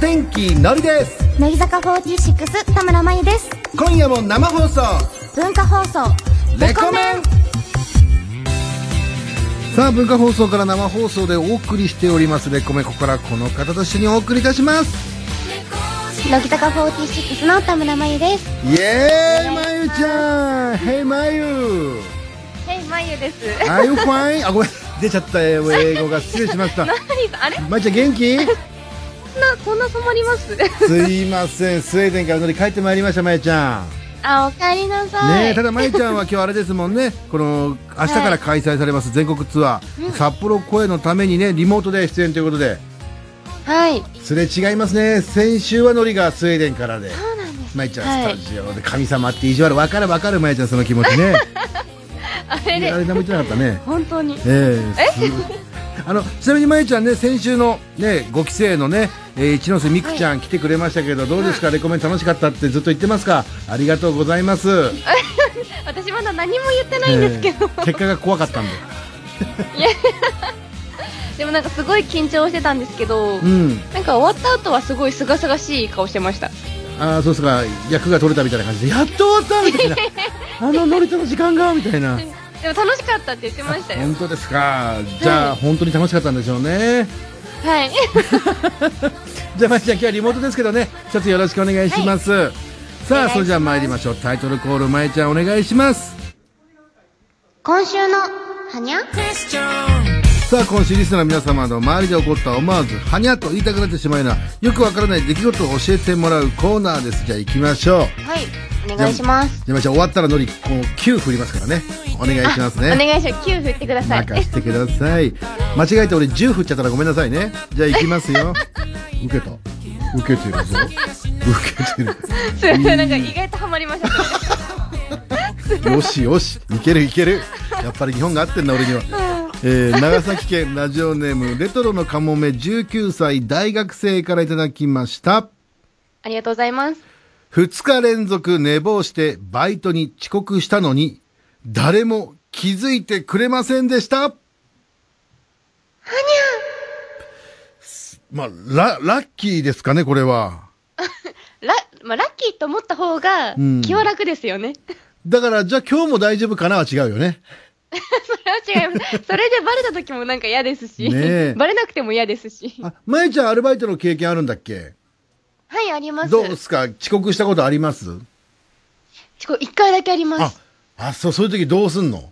天気のりです。乃木坂46田村真由です。今夜も生放送。文化放送。レコメン。さあ文化放送から生放送でお送りしております。レコメンここからこの方と一緒にお送りいたします。乃木坂46の田村真由です。イエーイまゆちゃん。Hey まゆはい、まゆです。Are you fine? あごめん。出ちゃったよ。英語が失礼しました。何？あれ？まゆちゃん元気？な、そんな染まります？すいません。スウェーデンから乗り帰ってまいりましたまゆちゃん。あ、おかえりなさい。ねえただまゆちゃんは今日あれですもんね。この明日から開催されます全国ツアー、札幌声のためにねリモートで出演ということで。はい。すれ違いますね。先週はノリがスウェーデンからで。そうなんです。まゆちゃんはい。スタジオで。神様って意地悪。わかるわかるまゆちゃんその気持ちね。あれで、あれ何も言ってなかったね。本当に。ええ。すあのちなみにまゆちゃんね先週のね5期生のね、えー一ノ瀬美空ちゃん来てくれましたけど、どうですか、レコメン楽しかったってずっと言ってますか？ありがとうございます。私まだ何も言ってないんですけど、えー結果が怖かったんで。でもなんかすごい緊張してたんですけど、うん。なんか終わった後はすごいすがすがしい顔してました。ああそうですか。役が取れたみたいな感じでやっと終わったみたいな。あのノリとの時間がみたいなでも楽しかったって言ってましたよ。本当ですか。じゃあ、はい本当に楽しかったんでしょうね。はい。じゃあまゆちゃん今日はリモートですけどね。一つよろしくお願いします、さお願いします。あそれじゃあ参りましょう。タイトルコールまゆちゃんお願いします。今週のはにゃ？さあ今週リスナーの皆様の周りで起こった思わずはにゃと言いたくなってしまうようなよくわからない出来事を教えてもらうコーナーです。じゃあ行きましょう。はい。お願いします。じゃあ終わったらのりこう9振りますからね。お願いしますねお願いします。9振ってください。任してください。間違えて俺10振っちゃったらごめんなさいね。じゃあ行きますよ。受けた。受けてるぞ。受けてる。すいません、なんか意外とハマりました。よしよし。いけるいける。やっぱり日本が合ってんな俺には、えー、長崎県ラジオネームレトロのかもめ19歳大学生からいただきました。ありがとうございます。2日連続寝坊してバイトに遅刻したのに誰も気づいてくれませんでした。はにゃまあララッキーですかねこれは。ラ、まあ、ラッキーと思った方がうん。気は楽ですよね。だからじゃあ今日も大丈夫かなは違うよね それは違います。それでバレた時もなんか嫌ですし、ねえ バレなくても嫌ですし。あまゆちゃんアルバイトの経験あるんだっけ？はい、あります。どうですか？遅刻したことあります？ちこ一回だけありまあす。、あ、そう、そういう時どうすんの？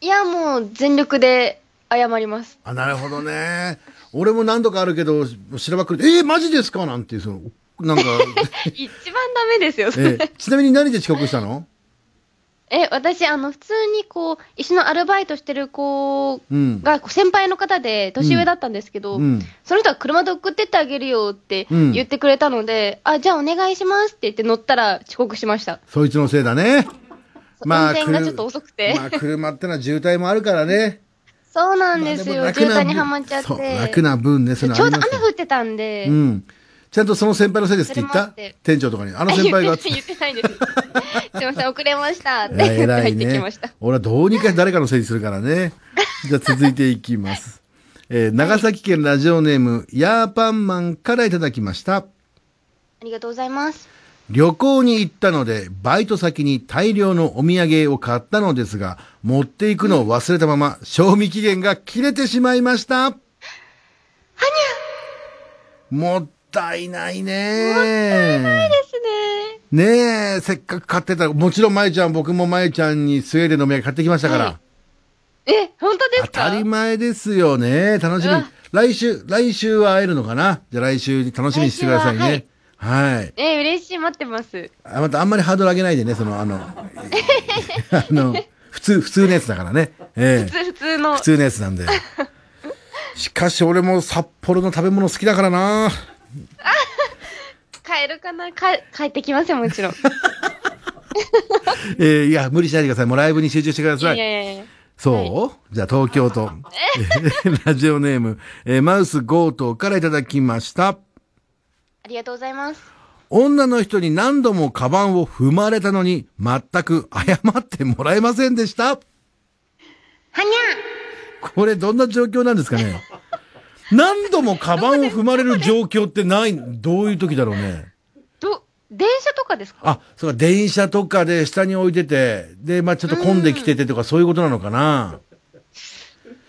いや、もう全力で謝ります。あ、なるほどね。俺も何度かあるけど、しらばっくり、えー、マジですか？なんていう、その、なんか、一番ダメですよ、えーちなみに何で遅刻したの？え、私、あの、普通にこう、一緒のアルバイトしてる子うん。が、先輩の方で、年上だったんですけど、うん。その人が車で送ってってあげるよってうん言ってくれたので、あ、じゃあお願いしますって言って乗ったら遅刻しました。そいつのせいだね。まあ運転がちょっと遅くて。まあ、車ってのは渋滞もあるからね。そうなんですよ。まあ渋滞にはまっちゃって。楽な分ね、そちょうど雨降ってたんで、うん。ちゃんとその先輩のせいですって言った店長とかに。あの先輩が？言ってないです。すいません、遅れました って入ってきねました。。俺はどうにか誰かのせいにするからね。じゃあ続いていきます。えー長崎県ラジオネーム、ヤーパンマンからいただきました。ありがとうございます。旅行に行ったので、バイト先に大量のお土産を買ったのですが、持っていくのを忘れたまま、賞味期限が切れてしまいました。はにゃもったいないね。もったいないですね。ねえ、せっかく買ってた。もちろん、まゆちゃん、僕もまゆちゃんにスウェーデンのお土産買ってきましたから。はいえ、本当です当かたり前ですよね。楽しみ。来週、来週は会えるのかな？じゃあ来週に楽しみにしてくださいね。はい。え、嬉しい、待ってます。あまたあんまりハードル上げないでね、その、あの、あの、普通、普通のやつだからね。ええ普通、普通の普。通のやつなんで。しかし俺も札幌の食べ物好きだからな。買えるかな？か帰ってきますよ、もちろん。い えーいや、無理しないでください。もうライブに集中してくださやい。いやいやそう？じゃあ東京都、え ーラジオネーム、えーマウス強盗からいただきました。ありがとうございます。女の人に何度もカバンを踏まれたのに、全く謝ってもらえませんでした。はにゃこれどんな状況なんですかね？何度もカバンを踏まれる状況ってない、どういう時だろうね。ど、電車とかですか？あ、そうか、電車とかで下に置いてて、で、まあちょっと混んできててとか、そういうことなのかな。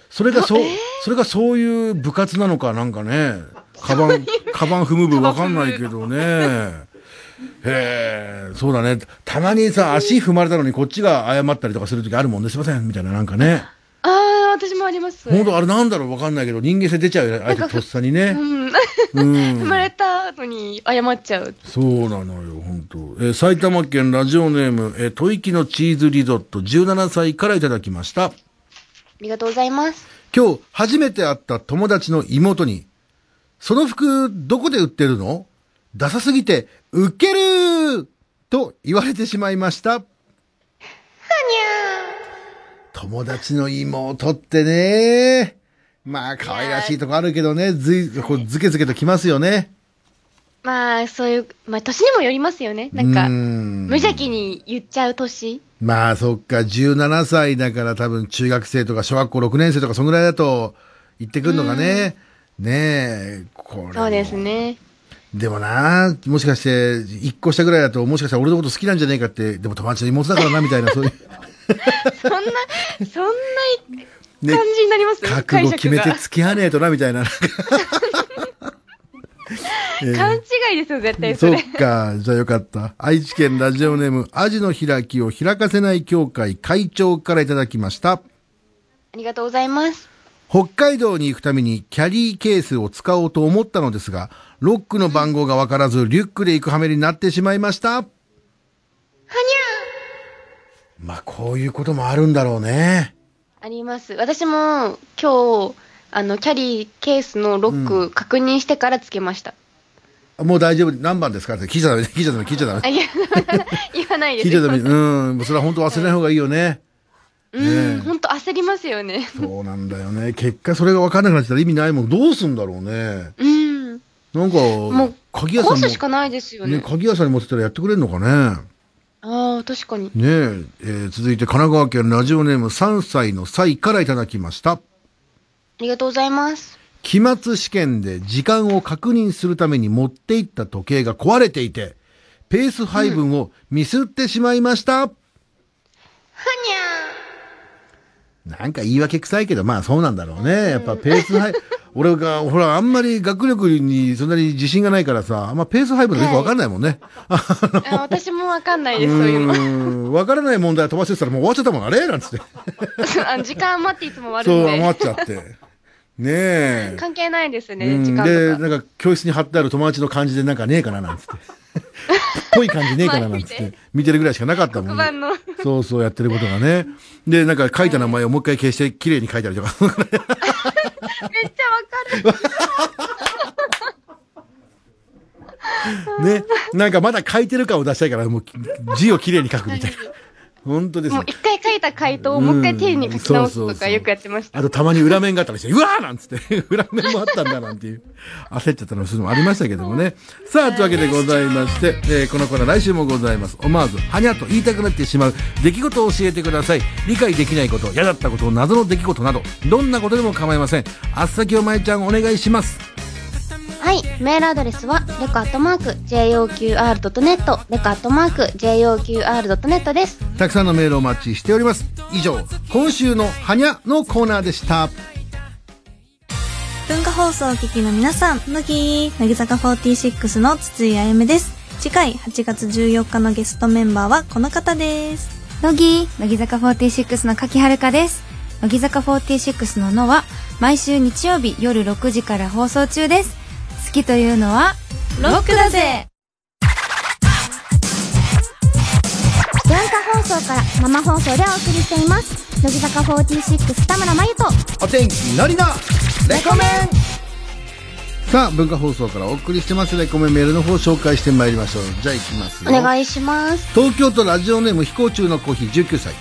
それがそう、それがそういう部活なのかなんかね。カバン、カバン踏む部わかんないけどね。へえ、そうだね。たまにさ、足踏まれたのにこっちが謝ったりとかするときあるもんね。すいません、みたいななんかね。私もあります。本当あれなんだろうわかんないけど、人間性出ちゃうよね。あえてとっさにね。うん。うん 生まれた後に謝っちゃう。そうなのよ、本当。えー埼玉県ラジオネーム、えー、吐息のチーズリゾット、17歳からいただきました。ありがとうございます。今日、初めて会った友達の妹に、その服、どこで売ってるのダサすぎて、ウケると言われてしまいました。友達の妹ってね、まあ、可愛らしいとこあるけどね、ずい、こう、ずけずけときますよね。まあ、そういう、まあ、年にもよりますよね。なんか、無邪気に言っちゃう年。まあそっか、17歳だから多分中学生とか小学校6年生とかそのぐらいだと言ってくるのがね。ねえ、これ。そうです。ね。でもな、もしかして、一個下ぐらいだと、もしかしたら俺のこと好きなんじゃねえかって、でも友達の妹だからな、みたいな、そういう。そんな、そんなね感じになります、覚悟決めて付き合わねえとな、みたいな。勘違いですよ、絶対そそっれ。か、じゃあよかった。愛知県ラジオネーム、アジの開きを開かせない協会会長からいただきました。ありがとうございます。北海道に行くためにキャリーケースを使おうと思ったのですが、ロックの番号がわからず、リュックで行く羽目になってしまいました。はにゃまあ、こういうこともあるんだろうね。あります。私も今日、あの、キャリーケースのロック確認してからつけました。もう大丈夫。何番ですか？って聞いちゃダメ。聞いちゃダメ。聞いちゃダあ、メ。言わないです聞いちゃダメ。うん。それは本当忘れない方がいいよね。うん、本当焦りますよね。そうなんだよね。結果それが分かんなくなっちゃったら意味ないもん。どうすんだろうね。うん。なんか、もう、鍵屋さんもしかないですよね。ね、鍵屋さんに持ってたらやってくれるのかね。ああ、確かに。ねええー続いて神奈川県ラジオネーム3歳の歳からいただきました。ありがとうございます。期末試験で時間を確認するために持っていった時計が壊れていて、ペース配分をミスってしまいました。はになんか言い訳臭いけど、まあそうなんだろうね。やっぱペース配、俺が、ほら、あんまり学力にそんなに自信がないからさ、あんまペース配分よくわかんないもんね。ゃあ私もわかんないでうす、そういうの。わからない問題飛ばしてたらもう終わっちゃったもん、あれなんつって。あ時間余っていつも終わそう、るんで。余っちゃって。ねえ。関係ないですね、うん時間で。なんか教室に貼ってある友達の漢字でなんかねえかななんつって。ぽい感じねえかななんつって。見てるぐらいしかなかったもんね。そうそうやってることがね。で、なんか書いた名前をもう一回消して綺麗に書いたりとか。めっちゃわかる。ね。なんかまだ書いてる感を出したいから、もう字を綺麗に書くみたいな。本当ですよいた回答をもう一回丁寧に書き直すとかよくやってました。あとたまに裏面があったりして、うわーなんつって、裏面もあったんだなんていう、焦っちゃったのそういうのもありましたけどもね。さあ、というわけでございまして、えーこのコーナー来週もございます。思わず、はにゃと言いたくなってしまう出来事を教えてください。理解できないこと、嫌だったこと、謎の出来事など、どんなことでも構いません。あっさきおまえちゃんお願いします。はい。メールアドレスは、レコアットマーク、JOQR.net、レコアットマーク、JOQR.net です。たくさんのメールをお待ちしております。以上、今週のはにゃのコーナーでした。文化放送をお聞きの皆さん、乃木乃木坂46の筒井あゆめです。次回8月14日のゲストメンバーはこの方です。乃木乃木坂46の柿遥香です乃木坂46ののは毎週日曜日夜6時から放送中です好きというのはロックだぜ文化放送から生放送でお送りしています。乃木坂46田村真由と、お天気のりのレコメンさあ、文化放送からお送りしてますレコメンメールの方紹介してまいりましょう。じゃあ行きますよ。お願いします。東京都ラジオネーム飛行中のコーヒー19歳。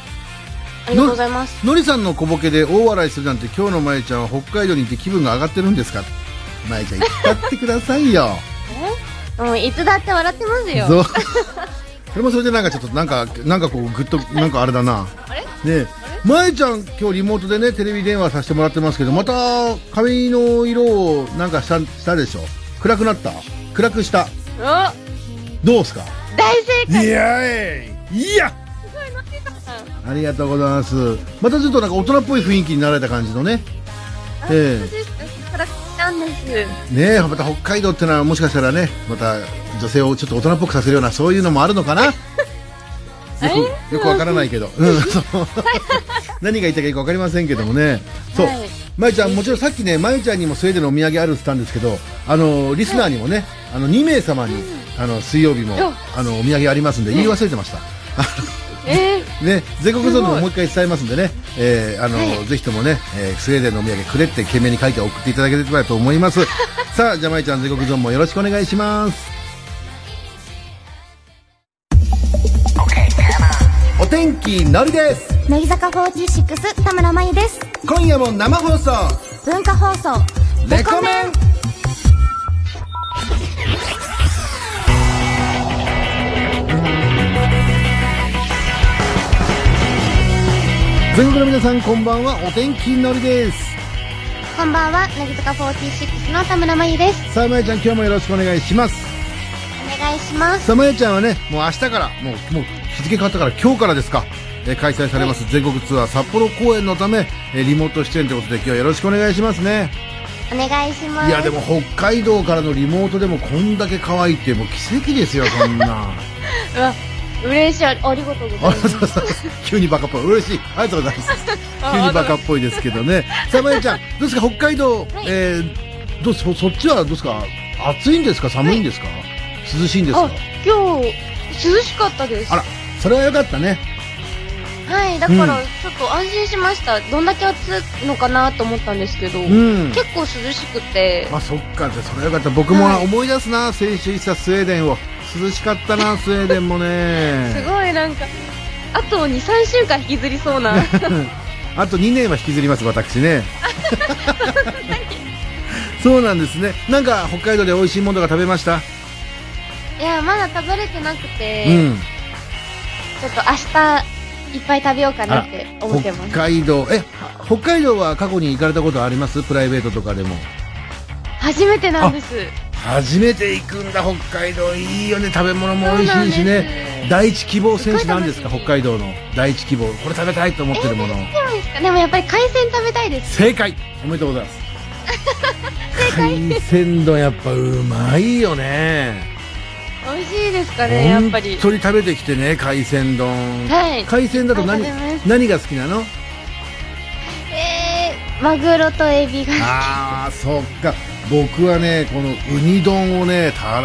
ありがとうございます。のりさんの小ボケで大笑いするなんて今日のまえちゃんは北海道にいて気分が上がってるんですか？まえちゃん言ってってくださいよ。もういつだって笑ってますよ。そう。それもそれでなんかちょっとなんか、なんかこうぐっと、なんかあれだな。あれ？ねまえちゃん今日リモートでねテレビ電話させてもらってますけどまた髪の色をなんかしたしたでしょ？暗くなった？暗くした？お。どうすか？大正解。いや！いいやありがとうございます。またちょっとなんか大人っぽい雰囲気になられた感じのね。えそうんです。えねえまた北海道ってのはもしかしたらねまた女性をちょっと大人っぽくさせるようなそういうのもあるのかな？よくよくわからないけど、何が言いたいかよくわかりませんけどもね。そう、はい。まゆちゃんもちろんさっきねまゆちゃんにもスウェーデンのお土産あるって言ったんですけどあのリスナーにもね、あの2名様に、あの水曜日もよあのお土産ありますんで言い忘れてました、えー、ね、全国ゾーンももう一回伝えますんでね、えーあの、はい。ぜひともね、えースウェーデンのお土産くれって懸命に書いて送っていただければと思います。さあ、じゃあまいちゃん全国ゾーンもよろしくお願いします。お天気のりです。乃木坂46田村真由です。今夜も生放送、文化放送。レコメン全国の皆さんこんばんは、お天気のりです。こんばんは、乃木坂46の田村真由です。さあ、まゆちゃん今日もよろしくお願いします。お願いします。さあ、まゆちゃんはね、もう明日から、もう、もう日付変わったから今日からですか、えー開催されます全国ツアー札幌公演のため、えーリモート出演ということで今日はよろしくお願いしますね。お願いします。いや、でも北海道からのリモートでもこんだけ可愛いってもう奇跡ですよ、そんな。うわ嬉しいあありがとうごあざいます急にバカっぽい。嬉しい。ありがとうございます。急にバカっぽいですけどね。さあ、まゆちゃん、どうですか？北海道、えー、どうそ、そっちはどうですか？暑いんですか？寒いんですか、涼しいんですか？あ今日涼しかったですあら、それはよかったね。はいだからちょっと安心しました、どんだけ暑いのかなと思ったんですけど、うん。結構涼しくてあ、そっか。それはよかった。僕もはい思い出すな、先週行ったスウェーデンを。涼しかったな、スウェーデンもすね。ごいなんかあと23週間引きずりそうな あと2年は引きずります、私ね。そうなんですね。なんか北海道で美味しいものが食べました？いやまだ食べれてなくて、うん。ちょっと明日いっぱい食べようかなって思ってます北海道、え、北海道は過去に行かれたことあります？プライベートとかでも。初めてなんです初めて行くんだ、北海道。いいよね、食べ物も美味しいしね。で。第一希望選手なんですか、北海道の。第一希望。これ食べたいと思ってるもの。でもですか？でもやっぱり海鮮食べたいです。正解。おめでとうございます。海鮮丼やっぱうまいよね。美味しいですかねやっぱり。本当に食べてきてね海鮮丼。はい。海鮮だと何何が好きなの？えー、マグロとエビがああそっか僕はねこのウニ丼をねた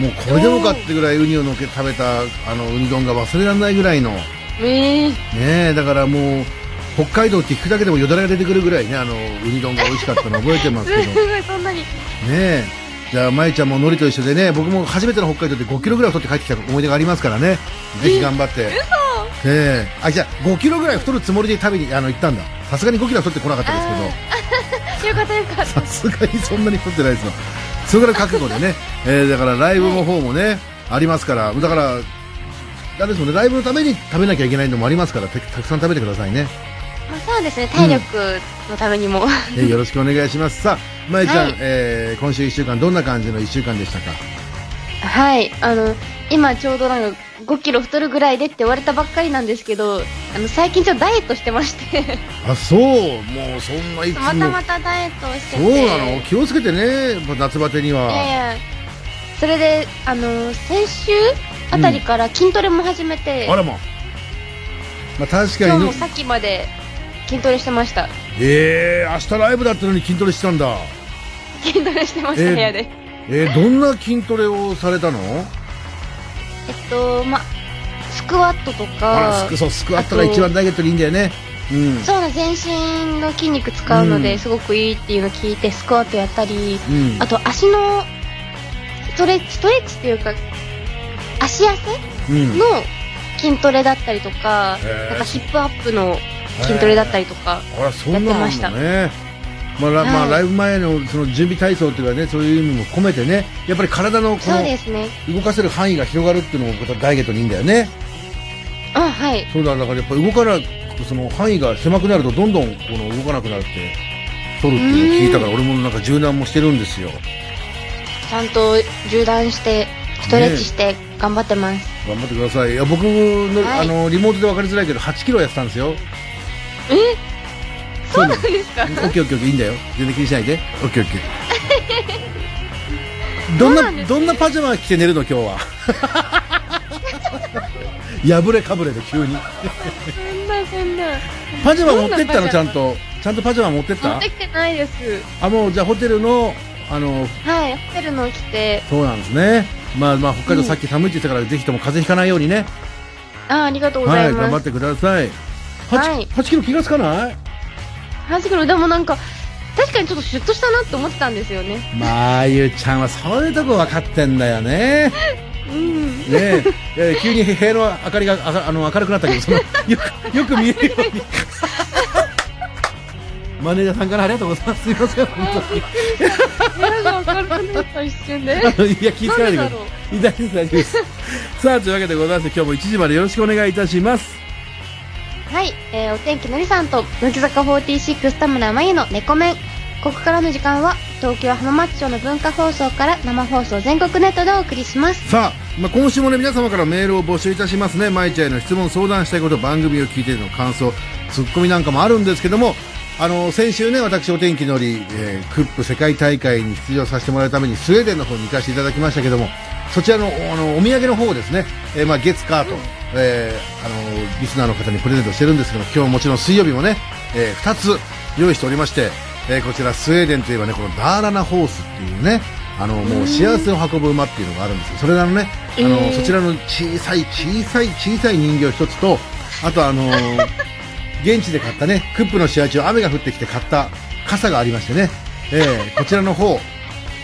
もうこれでもかってぐらいウニをのけ食べたあのウニ丼が忘れられないぐらいのねえー、えだからもう北海道って聞くだけでもよだれが出てくるぐらいねあのウニ丼が美味しかったの覚えてますけど すごいそんなにねえ。じゃあ、まいちゃんもノリと一緒でね、僕も初めての北海道で5キロぐらい太って帰ってきた思い出がありますからね。ぜひ頑張って。ねえ。あ、じゃあ、5キロぐらい太るつもりで食べに、あの、行ったんだ。さすがに5キロは太ってこなかったです よかったよかっけど、さすがにそんなに太ってないですよ。それぐらい覚悟でね。えー、だからライブの方もね、ありますから、だから、あれですもんね、ライブのために食べなきゃいけないのもありますから、たたくさん食べてくださいね。た、まあ、そうですね。体力のためにも、えーよろしくお願いします。さあ、まいちゃん、はい。えー、今週1週間どんな感じの1週間でしたか？はい。あの今ちょうどなんか5キロ太るぐらいでって言われたばっかりなんですけどあの最近ちょっとダイエットしてまして。あ、そう、もうそんないつも。またまたダイエットをしてて。そうなの？気をつけてね、夏バテには。いやいや。それであの先週あたりから筋トレも始めて、あらま。まあ確かに。ね、今日もさっきまで筋トレしてました。えー、明日ライブだったのに筋トレしたんだ。筋トレしてました、えー部屋で。えー、どんな筋トレをされたの？えっとまスクワットとかスク、そう、スクワットが一番ダイエットにいいんだよね。うん。そうな全身の筋肉使うのうんですごくいいっていうのを聞いてスクワットやったりうん。あと足のストレッチストレッチっていうか足痩せうん。の筋トレだったりとか、へーなんかヒップアップの筋トレだったりとか、あら、そんなのあるのね。まあ、らまあ、はいライブ前のその準備体操っていうかね、そういう意味も込めてね、やっぱり体のこそうですね。の動かせる範囲が広がるっていうのもまたダイエットにいいんだよね。あはい。そうだ、だからやっぱ動かなくとその範囲が狭くなるとどんどんこの動かなくなるって取るっていうのを聞いたから俺もなんか柔軟もしてるんですよ。ちゃんと縦断して、ストレッチして頑張ってます。頑張ってください。いや僕の,、はい。あのリモートで分かりづらいけど8キロやってたんですよ。え？そうなんですか？オッケーオッケーオッケー。いいんだよ。全然気にしないで。オッケーオッケー。どんなどんなパジャマ着て寝るの今日は？破れかぶれで急に。そんなそんな。パジャマ持ってったの？ちゃんと。ちゃんとパジャマ持ってった？持ってきてないです。あもうじゃあホテルのあのはい、ホテルの着て、そうなんですね。まあまあ北海道さっき寒いって言ってたから、ぜひとも風邪ひかないようにね。あありがとうござはいいます。頑張ってください。8,、はい。8キロ気がつかない？8キロ、でもなんか、確かにちょっとシュッとしたなって思ってたんですよね。まあゆうちゃんはそういうとこ分かってんだよね。うん。ねえ。急に部屋の明かりがあの明るくなったけどそのよくよく見えるように。マネージャーさんからありがとうございます。すいません本当に部屋が明るくなった一瞬で。いや気づかないでください。大丈夫です。大丈夫です。さあというわけでございまして今日も1時までよろしくお願いいたしますはい、えー、お天気のりさんと乃木坂46田村真由の猫面。ここからの時間は東京浜松町の文化放送から生放送全国ネットでお送りします。さあ、まあ、今週もね皆様からメールを募集いたしますね。舞ちゃんへの質問相談したいこと番組を聞いての感想ツッコミなんかもあるんですけどもあの先週ね私お天気のり、えークップ世界大会に出場させてもらうためにスウェーデンの方に行かせていただきましたけどもそちらのあのお土産の方をですね、えーまあ、月カート、えーあのリスナーの方にプレゼントしてるんですけども今日もちろん水曜日もね、え2つ用意しておりまして、えーこちらスウェーデンといえばねこのダーラナホースっていうねあのもう幸せを運ぶ馬っていうのがあるんですよ。それらのねあの、えー。そちらの小さい小さい小さい人形一つとあとあのー 現地で買ったねクップの試合中雨が降ってきて買った傘がありましてね、えーこちらの方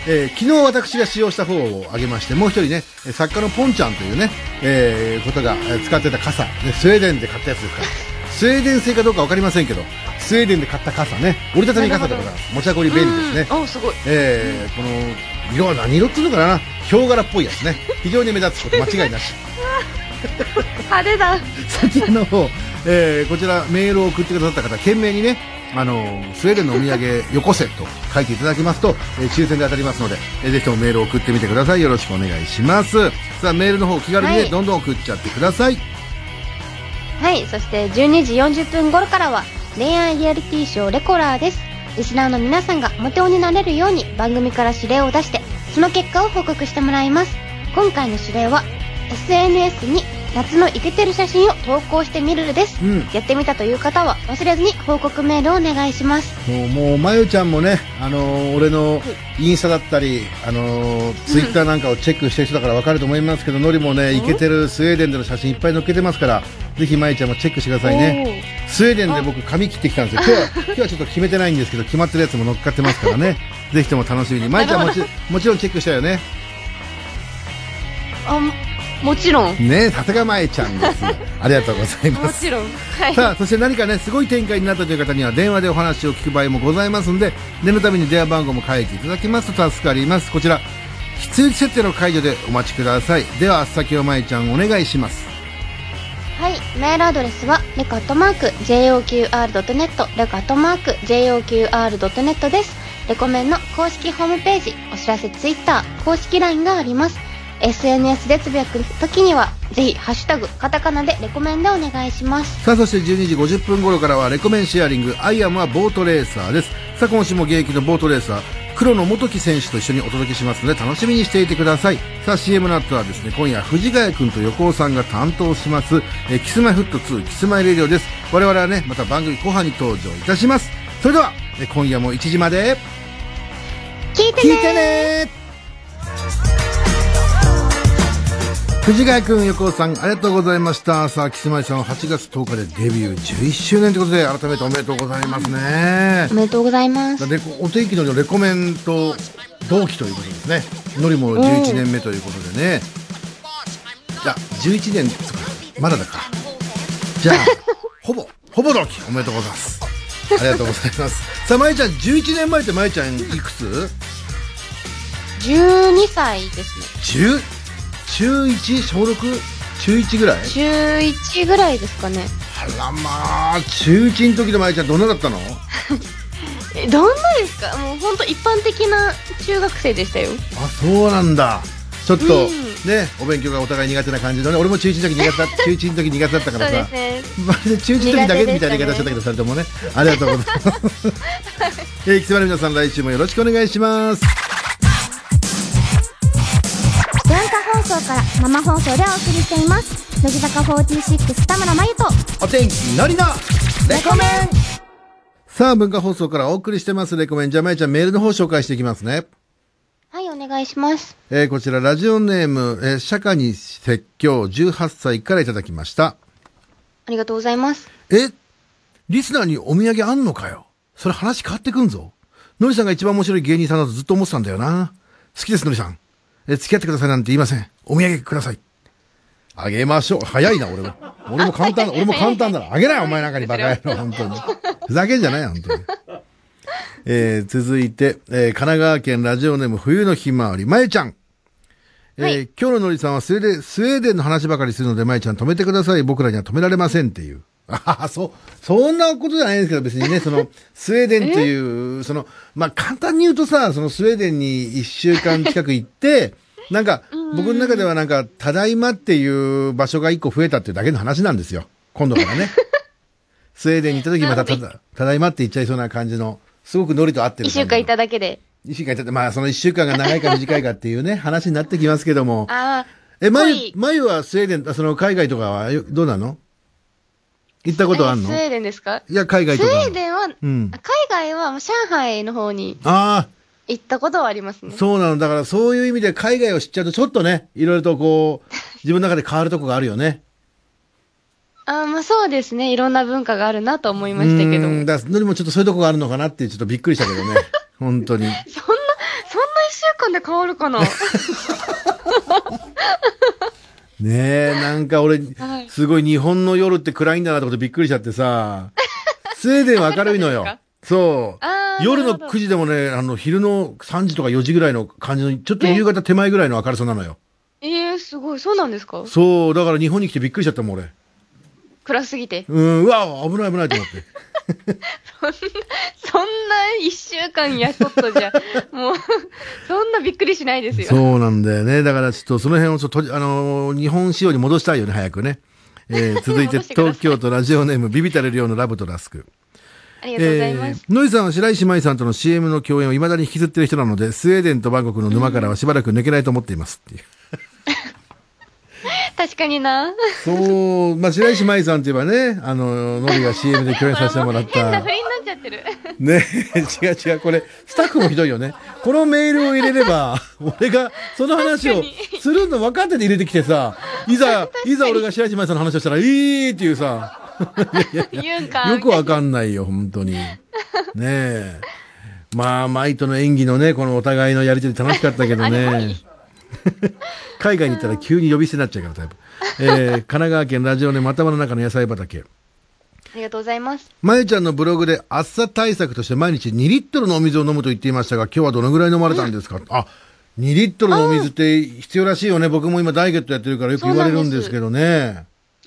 えー昨日私が使用した方をあげまして、もう一人ね、えー作家のポンちゃんというね、えーことが、えー使ってた傘、ね、スウェーデンで買ったやつですから、スウェーデン製かどうかわかりませんけど、スウェーデンで買った傘ね、折りたたみ傘でございます。持ち運び便利ですね。おすごいえーこの、色は何色っていうのかな？ヒョウ柄っぽいやつね。非常に目立つこと間違いなし。派手だ そちらの方、えーこちらメールを送ってくださった方、懸命にね、あのースウェーデンのお土産よこせと書いていただきますと、えー抽選で当たりますので、えーぜひともメールを送ってみてください。よろしくお願いします。さあ、メールの方気軽にね、はいどんどん送っちゃってください。はいそして12時40分頃からは恋愛リアリティショーレコラーですリスナーの皆さんがモテ男になれるように番組から指令を出してその結果を報告してもらいます今回の指令は SNS に夏のイケてる写真を投稿してみるですうん。やってみたという方は忘れずに報告メールをお願いしますもう、もう、まゆちゃんもね、あのー俺のインスタだったり、あのーツイッターなんかをチェックしてる人だからわかると思いますけど、のりもね、イケてるスウェーデンでの写真いっぱい載っけてますから、ぜひまゆちゃんもチェックしてくださいね。スウェーデンで僕髪切ってきたんですよ。今日は、今日はちょっと決めてないんですけど、決まってるやつも乗っかってますからね。ぜひとも楽しみに。まゆちゃんもちもちろんチェックしたよね。あもちろんねさすがまゆちゃんです。ありがとうございます。ちろんはいさあ、そして何かね、すごい展開になったという方には電話でお話を聞く場合もございますんで、念のために電話番号も書いていただきますと助かります。こちら、必要設定の解除でお待ちください。では、先をまいちゃんお願いします。はい。メールアドレスは、レカットマーク、JOQR.net、レカットマーク、JOQR.net です。レコメンの公式ホームページ、お知らせツイッター、公式 LINE があります。SNS でつぶやくときには、ぜひ、ハッシュタグ、カタカナでレコメンでお願いします。さあ、そして12時50分頃からは、レコメンシェアリング、 I am a ボートレーサーです。さあ、今週も現役のボートレーサー、黒野元樹選手と一緒にお届けしますので、楽しみにしていてください。さあ、CM の後はですね、今夜、藤ヶ谷くんと横尾さんが担当します、えー Kis-My-Ft2、キスマイレディオです。我々はね、また番組後半に登場いたします。それでは、えー今夜も1時まで、聞いてね藤ヶ谷くん、横尾さん、ありがとうございました。さあ、キスマイさんは8月10日でデビュー11周年ということで、改めておめでとうございますねお。めでとうございます。お天気のレコメント同期ということですね。のりも11年目ということでね。いや、11年つか、まだだか。じゃあ、ほぼ、ほぼ同期、おめでとうございます。ありがとうございます。さあ、まゆちゃん、11年前ってまゆちゃんいくつ？12歳ですね。10中1小 6? 中1ぐらい？中1ぐらいですかね。らまあ、中1の時のまゆちゃんどんなだったの？えどんなですか？もう本当一般的な中学生でしたよあ、そうなんだ。ちょっと、うんね、お勉強がお互い苦手な感じのね、俺も中1の時苦手だ、中1の時苦手だったからさまるで中1の時だけみたいな言い方しちゃったけど、それともね、ありがとうございます。えー、キスマの皆さん、来週もよろしくお願いします。化放送から生放送でお送りしています乃木坂46田村真由とお天気のりのレコメンさあ、文化放送からお送りしてます、レコメン。じゃあ、まゆちゃん、メールの方紹介していきますね。はいお願いしますえーこちら、ラジオネーム、えー釈迦に説教18歳からいただきました。ありがとうございますえリスナーにお土産あんのかよ？それ話変わってくんぞ。のりさんが一番面白い芸人さんだとずっと思ってたんだよな。好きです、のりさん。え、付き合ってくださいなんて言いません。お土産ください。あげましょう。早いな、俺も。俺も簡単、俺も簡単だな。あげない、お前なんかにバカ野郎、本当に。ふざけんじゃないよ、本当に。えー続いて、えー神奈川県ラジオネーム冬のひまわり、まゆちゃん。えー今日ののりさんはスウェーデン、スウェーデンの話ばかりするので、まゆちゃん止めてください。僕らには止められませんっていう。ああ、そう、そんなことじゃないんですけど、別にね、その、スウェーデンという、その、まあ、簡単に言うとさ、そのスウェーデンに一週間近く行って、なんか、僕の中ではなんか、ただいまっていう場所が一個増えたっていうだけの話なんですよ。今度からね。スウェーデンに行った時またただ、ただいまって言っちゃいそうな感じの、すごくノリと合ってる。一週間いただけで一週間いたって、まあ、その一週間が長いか短いかっていうね、話になってきますけども。ああえ、まゆはい、まゆはスウェーデン、あその海外とかはよどうなの？行ったことあんの？スウェーデンですか？いや、海外スウ。ェーデンは、うん。海外は上海の方にあ行ったことはありますあ、ね。そうなの。だからそういう意味で海外を知っちゃうとちょっとね、いろいろとこう、自分の中で変わるとこがあるよね。あーまあそうですね。いろんな文化があるなと思いましたけど。そんな、うんだからのりもちょっとそういうとこがあるのかなってちょっとびっくりしたけどね。本当に。そんな一週間で変わるかな？ねえ、なんか俺はい、すごい日本の夜って暗いんだなってことびっくりしちゃってさ、スウェーデンは明るいのよ。そう。夜のなるほど。9時でもね、あの、昼の3時とか4時ぐらいの感じの、ちょっと夕方手前ぐらいの明るさなのよ。ええすごい。そうなんですか？そう、だから日本に来てびっくりしちゃったもん、俺。暗すぎて。うん、うわ、危ない危ないと思って。そんな一週間やっとっとじゃ、もう、そんなびっくりしないですよ。そうなんだよね。だからちょっとその辺をちょっと、あのー日本仕様に戻したいよね、早くね。えー 続いて東京都ラジオネームビビたる量のラブとラスク。ありがとうございます。ー、ノイさんは白石麻衣さんとの CM の共演を未だに引きずってる人なので、スウェーデンとバンコクの沼からはしばらく抜けないと思っていますっていう。確かにな。そう、まあ、白石麻衣さんといえばね、あの、ノリが CM で共演させてもらっ変なた振。りになっちゃってる。ね、違う違う、これ、スタッフもひどいよね。このメールを入れれば、俺がその話をするの分かってて入れてきてさ、いざ、いざ俺が白石麻衣さんの話をしたら、いいっていうさ。よくわかんないよ、本当に。ねえ。まあ、舞との演技のね、このお互いのやりとり楽しかったけどね。海外に行ったら急に呼び捨てになっちゃうから、タイプ。えー、神奈川県ラジオネーム頭の中の野菜畑。ありがとうございます。まゆちゃんのブログで暑さ対策として毎日2リットルのお水を飲むと言っていましたが、今日はどのぐらい飲まれたんですか、あ、2リットルのお水って必要らしいよね。僕も今ダイエットやってるからよく言われるんですけどね。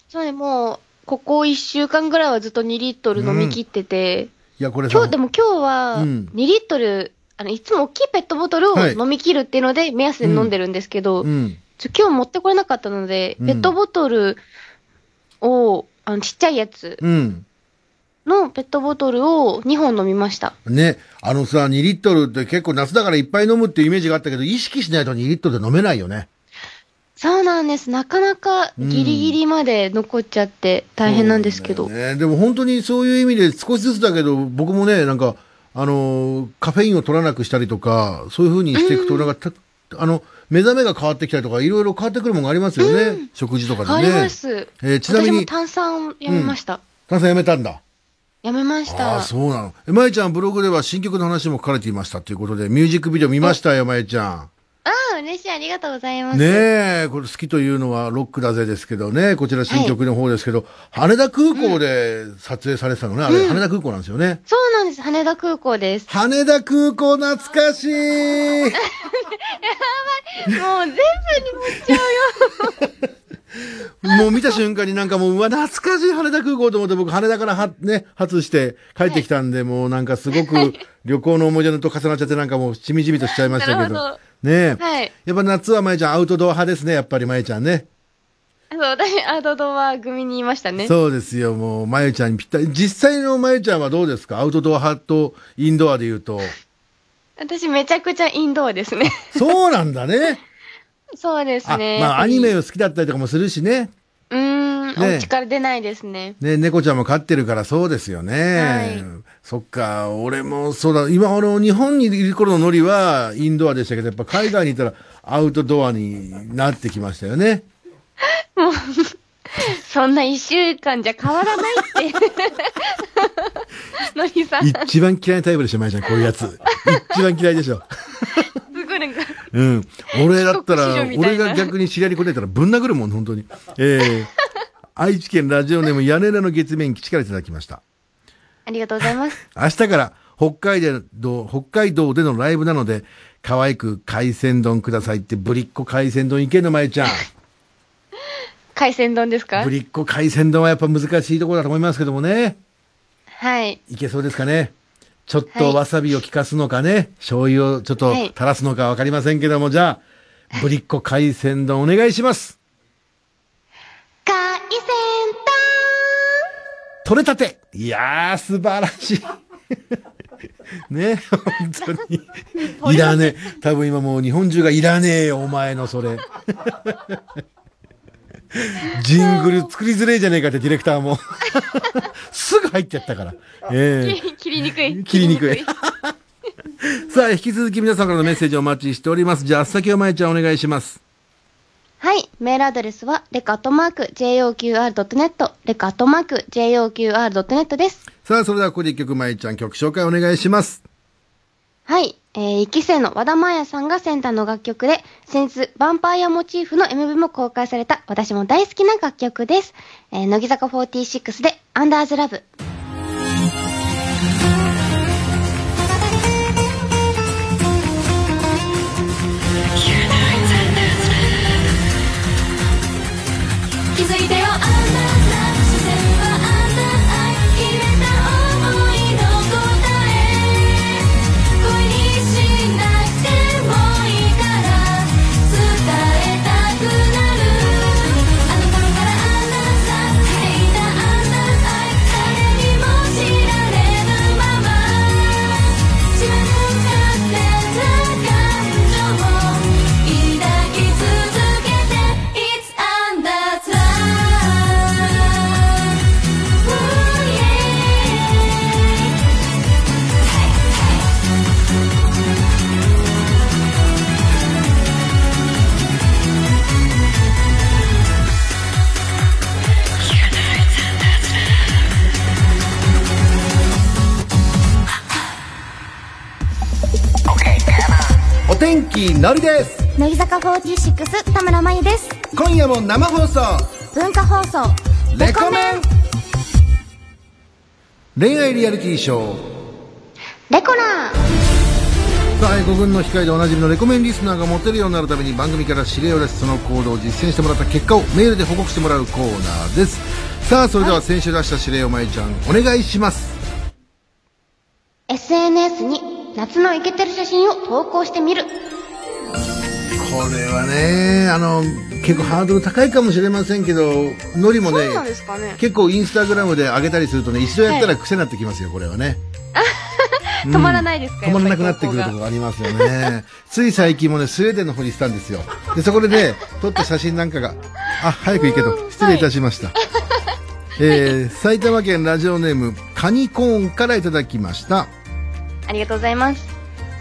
そうね、もう、ここ一週間ぐらいはずっと2リットル飲み切ってて、いや、これさ今日、でも今日は、うん2リットル、あの、いつも大きいペットボトルをはい飲み切るっていうので、目安で飲んでるんですけど、うん。ちょ今日持ってこれなかったので、うんペットボトルを、あの、ちっちゃいやつうん。のペットボトルを2本飲みました。ね、あのさ、2リットルって結構夏だからいっぱい飲むっていうイメージがあったけど、意識しないと2リットルで飲めないよね。そうなんです。なかなかギリギリまで残っちゃって大変なんですけど。ね、でも本当にそういう意味で少しずつだけど、僕もね、なんか、あのーカフェインを取らなくしたりとか、そういう風にしていくと、なんかた、あの、目覚めが変わってきたりとか、いろいろ変わってくるものがありますよね。食事とかでね。変わります。えーちなみに炭酸をやめました。炭酸やめたんだ。やめました。ああ、そうなの。え、まゆちゃんブログでは新曲の話も書かれていましたということで、ミュージックビデオ見ましたよ、まゆちゃん。嬉しい。ありがとうございます。ねえ、これ好きというのはロックだぜですけどね、こちら新曲の方ですけど、羽田空港で撮影されてたのね、あれ、羽田空港なんですよね。そうなんです。羽田空港です。羽田空港懐かしい もう全部に持っちゃうよ。もう見た瞬間になんかもう、うわ、懐かしい羽田空港と思って僕羽田からは、ね、初して帰ってきたんで、もうなんかすごく 旅行の思い出と重なっちゃってなんかもうしみじみとしちゃいましたけど。どねえ。はい。やっぱ夏はまえちゃんアウトドア派ですね、やっぱりまえちゃんね。そう、私、アウトドア組にいましたね。そうですよ、もう、まゆちゃんにぴったり。実際のまゆちゃんはどうですか？アウトドア派とインドアで言うと。私、めちゃくちゃインドアですね。そうなんだね。そうですあ、ね。まあアニメを好きだったりとかもするしね。うーん、ねお家から出ないですね。ね、猫ちゃんも飼ってるからそうですよね。はいそっか、俺もそうだ、今あの、日本にいる頃のノリはインドアでしたけど、やっぱ海外にいたらアウトドアになってきましたよね。そんな一週間じゃ変わらないって。のりさん、す一番嫌いなタイプでしょ、まゆちゃん、こういうやつ。一番嫌いでしょ。うん。俺だったら俺が逆に知り合いに答えたらぶん殴るもん、本当に。えー、愛知県ラジオネーム屋根裏の月面基地からいただきました。ありがとうございます。明日から北海道、北海道でのライブなので、可愛く海鮮丼くださいって、ぶりっ子海鮮丼いけんの、まえちゃん。海鮮丼ですか？ぶりっ子海鮮丼はやっぱ難しいところだと思いますけどもね。はい。いけそうですかね？ちょっはいとわさびを効かすのかね、醤油をちょっとはい垂らすのかわかりませんけども、じゃあ、ぶりっ子海鮮丼お願いします。海鮮取れたていやー、素晴らしい。ね、本当に。いらねえ。多分今もう日本中がいらねえよ、お前のそれ。ジングル作りづれえじゃねえかってディレクターも。すぐ入ってやったから。ええ丼切りにくい。切りにくい さあ、引き続き皆さんからのメッセージをお待ちしております。じゃあ、先をまえちゃんお願いします。はい。メールアドレスは、レカットマーク、JOQR.net、レカットマーク、JOQR.net です。さあ、それではここで一曲まえちゃん曲紹介お願いします。はい。えー、一期生の和田真彩さんがセンターの楽曲で、先日、ヴァンパイアモチーフの MV も公開された、私も大好きな楽曲です。えー、乃木坂46で、アンダーズラブ。のりです。乃木坂46田村真由です今夜も生放送。文化放送レコメン恋愛リアリティショー。レコナーさあ、5軍の控えでおなじみのレコメンリスナーがモテるようになるために番組から指令を出しその行動を実践してもらった結果をメールで報告してもらうコーナーです。さあ、それでは先週出した指令をまいちゃん、お願いします。SNS に夏のイケてる写真を投稿してみる。これはね、あの、結構ハードル高いかもしれませんけど、のりもね、ね結構インスタグラムで上げたりするとね、一度やったら癖になってきますよ、これはね。止まらないですか止まらなくなってくるところありますよね。つい最近もね、スウェーデンの方にしたんですよ。で、そこでね、撮った写真なんかが、あ、早く行けと、失礼いたしました。えー、埼玉県ラジオネーム、カニコーンからいただきました。ありがとうございます。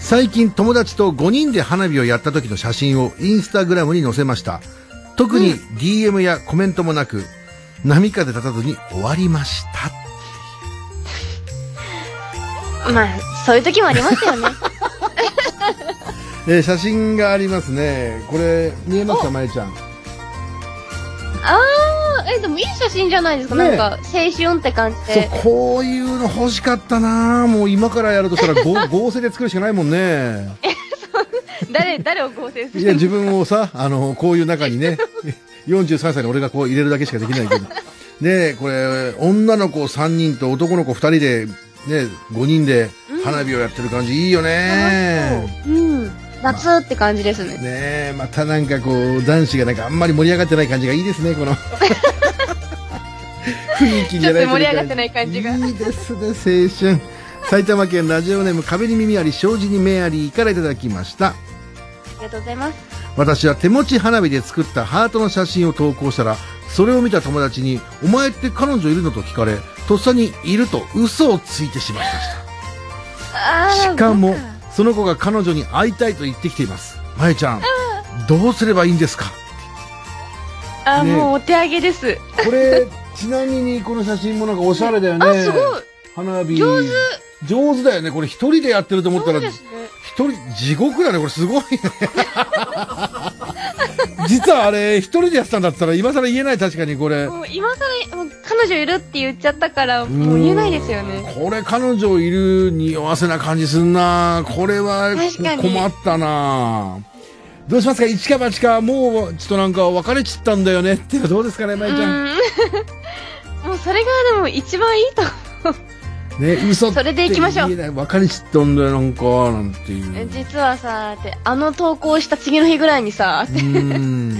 最近友達と5人で花火をやった時の写真をインスタグラムに載せました。特に DM やコメントもなく、波風立たずに終わりました。まあ、そういう時もありますよね。えー写真がありますね。これ、見えますか、まゆちゃん。あー、え、でもいい写真じゃないですか。ねなんか、青春って感じそうで。、こういうの欲しかったなもう今からやるとしたら 合合成で作るしかないもんね。誰、誰を合成する？いや、自分をさ、あの、こういう中にね、43歳の俺がこう入れるだけしかできないけど。ねこれ、女の子3人と男の子2人で、ね、5人で花火をやってる感じいいよね。うん。夏って感じですね。ねえ、またなんかこう、男子がなんかあんまり盛り上がってない感じがいいですね、この。雰囲気じゃないちょっと盛り上がってない感じがいいですね、青春。埼玉県ラジオネーム壁に耳あり、障子に目ありからいただきました。ありがとうございます。私は手持ち花火で作ったハートの写真を投稿したら、それを見た友達に、お前って彼女いるのと聞かれ、とっさにいると嘘をついてしまいました。あしかも、その子が彼女に会いたいと言ってきています。まゆちゃん、どうすればいいんですか？あ、ねもうお手上げです。これ、ちなみにこの写真もなんかおしゃれだよね。あ、すごい。花火。上手。上手だよね。これ一人でやってると思ったら、一ね。人、地獄だね。これすごいね。実はあれ、一人でやってたんだったら今更言えない確かにこれ。もう今更、もう彼女いるって言っちゃったから、もう言えないですよね。これ彼女いる匂わせな感じすんなこれは困ったなどうしますか？一か八か、もうちょっとなんか別れちったんだよねっていうのはどうですかね、まうゆちゃん？ん。もうそれがでも一番いいと。ね、嘘ってそれで行きましょう言えない別れちったんだよ、なんか、なんていう。実はさ、って、あの投稿した次の日ぐらいにさ、うーん。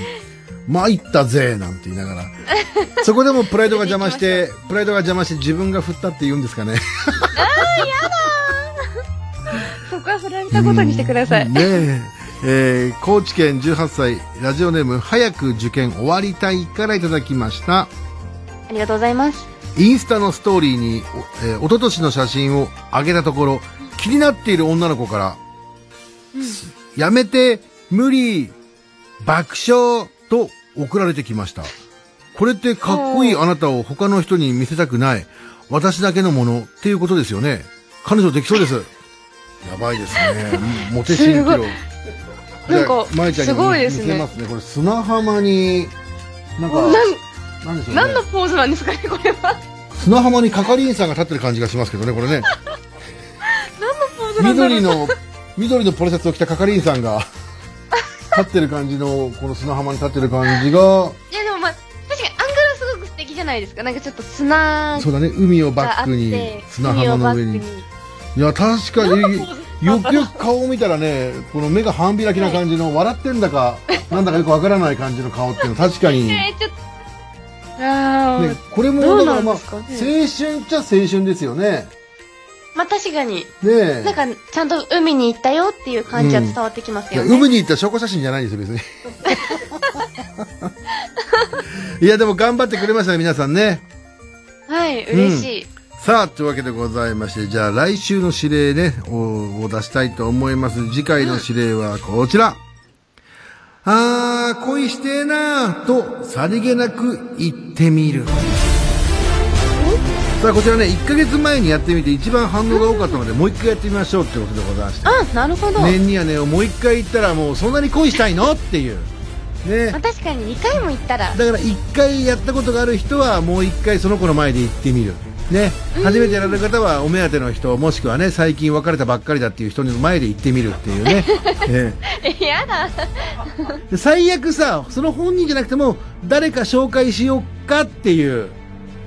参ったぜ、なんて言いながら。そこでもプライドが邪魔して、プライドが邪魔して自分が振ったって言うんですかね。そこは振られたことにしてください。ねえ。えー高知県18歳、ラジオネーム、早く受験終わりたいからいただきました。ありがとうございます。インスタのストーリーに、おえー、一昨年の写真を上げたところ、気になっている女の子から、やめて、無理、爆笑と送られてきました。これってかっこいいあなたを他の人に見せたくない、私だけのものっていうことですよね。彼女できそうです。やばいですね。モテ新記録。なんかすごいですね見せますね。これ砂浜に、なんか、なん、でしょうね。何のポーズなんですかね、これは。砂浜に係員さんが立ってる感じがしますけどね、これね。緑の、緑のポロシャツを着た係員さんが、立ってる感じの、この砂浜に立ってる感じが、いや、でもまあ、確かにアングルはすごく素敵じゃないですか。なんかちょっと砂そうだね、海をバックにて、、砂浜の上に。いや、確かに、よくよく顔を見たらね、この目が半開きな感じの、笑ってんだか、なんだかよくわからない感じの顔っていうの確かに、ね、えー、ちょっと、あー、これも、だからまあ、ね青春っちゃ青春ですよね。まあ確かに、ねえ。なんか、ちゃんと海に行ったよっていう感じは伝わってきますよね。海に行った証拠写真じゃないんですよ、別に。いや、でも頑張ってくれましたね、皆さんね。はい、嬉しい。さあ、というわけでございまして、じゃあ来週の指令ね、をを出したいと思います。次回の指令はこちら。あー、恋してえなーと、さりげなく言ってみる。さあ、こちらね、1ヶ月前にやってみて一番反応が多かったので、もう一回やってみましょうってことでございまして。あ、なるほど。年にはね、もう一回言ったらもうそんなに恋したいの？っていう。ねまあ。確かに2回も行ったら、だから一回やったことがある人はもう一回その子の前で言ってみる。ね。初めてやられる方はお目当ての人、もしくはね、最近別れたばっかりだっていう人の前で言ってみるっていうね。ええ、やだ。最悪さ、その本人じゃなくても、誰か紹介しようかっていう、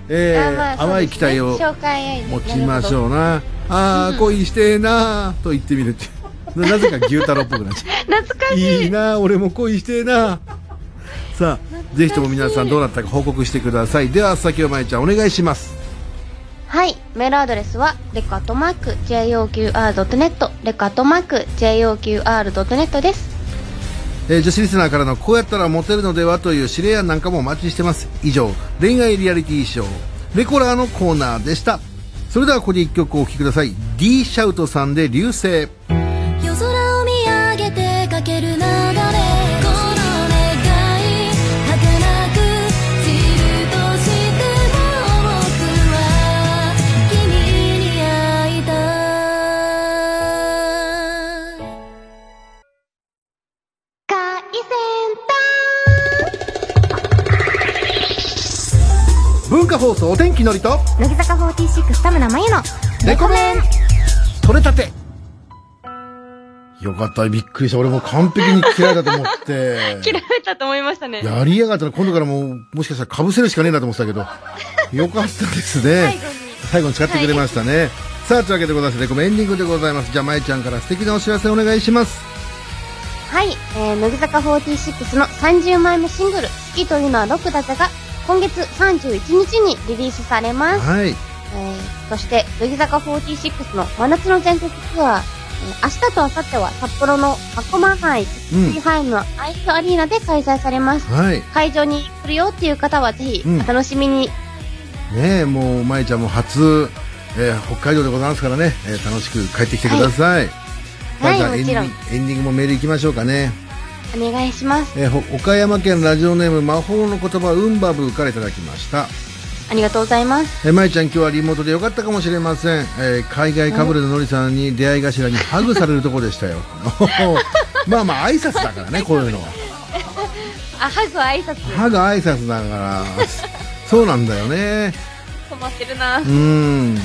えあまあー淡い期待を紹介愛持ちましう。ょうな。あー、恋してえなーと言ってみるって。ななぜか牛太郎っぽくなっちゃう。懐かしい。いいな俺も恋してえなさあぜひとも皆さんどうなったか報告してくださいでは先をまいちゃんお願いしますはい。メールアドレスは、レカトマーク、JOQR.net、レカットマーク、JOQR.net です。えー女子リスナーからのこうやったらモテるのではという指令案なんかもお待ちしてます。以上恋愛リアリティショーレコラーのコーナーでした。それではここで一曲お聴きください。D シャウトさんで流星。文化放送お天気のりと乃木坂46田村真由のレコメン取れたてよかった、びっくりした。俺もう完璧に切られたと思って。切られたと思いましたね。やりやがったら今度からもう、もしかしたら被せるしかねえなと思ってたけど、よかったですね。最後に使ってくれましたね。さあ、というわけでございまして、レコメンエンディングでございます。じゃあ、まいちゃんから素敵なお知らせお願いします。はい、えー、乃木坂46の30枚目シングル、好きというのはロックだぜが、今月31日にリリースされます。はい。えー、そして、乃木坂46の真夏の全国ツアー、えー明日と明後日は札幌の箱間杯うん。65のアイスアリーナで開催されます。はい。会場に来るよっていう方はぜひうん、お楽しみに。ねえ、もう、まいちゃんも初、えー北海道でございますからね、えー楽しく帰ってきてください。さあはいじゃあエンディングエンディングもメール行きましょうかね。お願いします。えーほ岡山県ラジオネーム魔法の言葉うんばぶからいただきました。ありがとうございます。えー、まいちゃん今日はリモートでよかったかもしれません。えー海外かぶれののりさんに出会い頭にハグされるとこでしたよ。まあまあ挨拶だからね、こういうのは。あ、ハグ挨拶。ハグ挨拶だから、そうなんだよね。止まってるなう。ーん。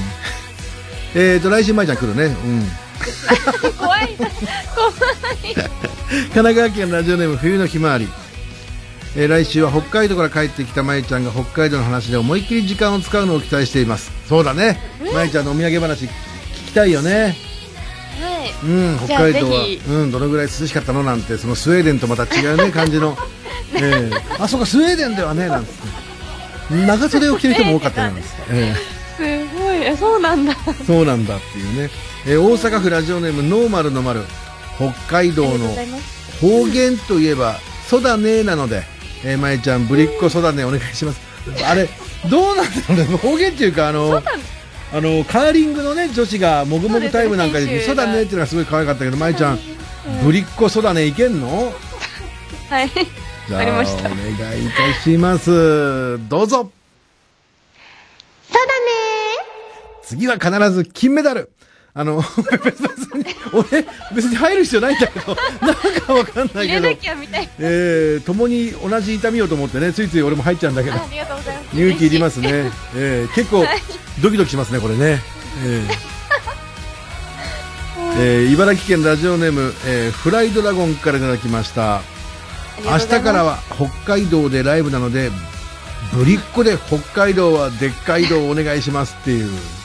えーと、来週まいちゃん来るね。うん。怖い。神奈川県ラジオネーム冬のひまわり、えー来週は北海道から帰ってきたまいちゃんが北海道の話で思いっきり時間を使うのを期待しています。そうだね。まいちゃんのお土産話聞きたいよね。はい。うん北海道は。うんどのぐらい涼しかったのなんてそのスウェーデンとまた違うね 感じの、えーあそうかスウェーデンではねなんて。長袖を着てる人も多かったよなんつって、え。すごい。えそうなんだ。ーそうなんだっていうね、えー大阪府ラジオネームノーマルの丸北海道の方言といえば、そだねーなので、えー、まえちゃん、ぶりっ子そだねお願いします。あれ、どうなんだろうね、方言っていうか、あの、あの、カーリングのね、女子がもぐもぐタイムなんかで、そだねっていうのがすごい可愛かったけど、まえちゃん、ぶりっ子そだねいけんの？はい。じゃあ、わかりました。お願いいたします。どうぞ。そうだね次は必ず金メダルあの、別に、俺、別に入る必要ないんだけど、なんかわかんないけど入れな、きゃみたいえー、共に同じ痛みをと思ってね、ついつい俺も入っちゃうんだけどな。あ、りがとうございます。勇気いりますね。えー、結構、ドキドキしますね、これね。えーえー茨城県ラジオネーム、えーフライドラゴンからいただきました。明日からは北海道でライブなので、ぶりっ子で北海道はでっかい道をお願いしますっていう。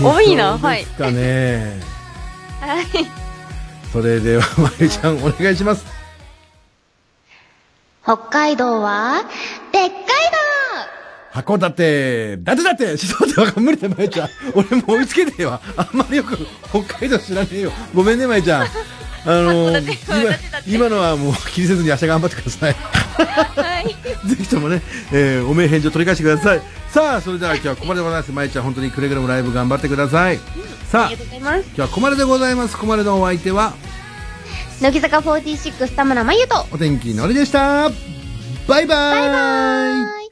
多いなけそうですかね。はい。それでは、まゆちゃんお願いします。北海道は、でっかい函館、だってだって、ちょっと待って、わかん無理だよ、まゆちゃん。俺もう追いつけねえわ。あんまりよく北海道知らねえよ。ごめんね、まゆちゃん。あのー、今、今のはもう気にせずに明日頑張ってください。はい。ぜひともね、えーお名返事を取り返してください。さあ、それでは今日はここまででございます。まゆちゃん、本当にくれぐれもライブ頑張ってください。うございます。今日はここまででございます。ここまでのお相手は、乃木坂46田村真由と、お天気のりでした。バイバーイ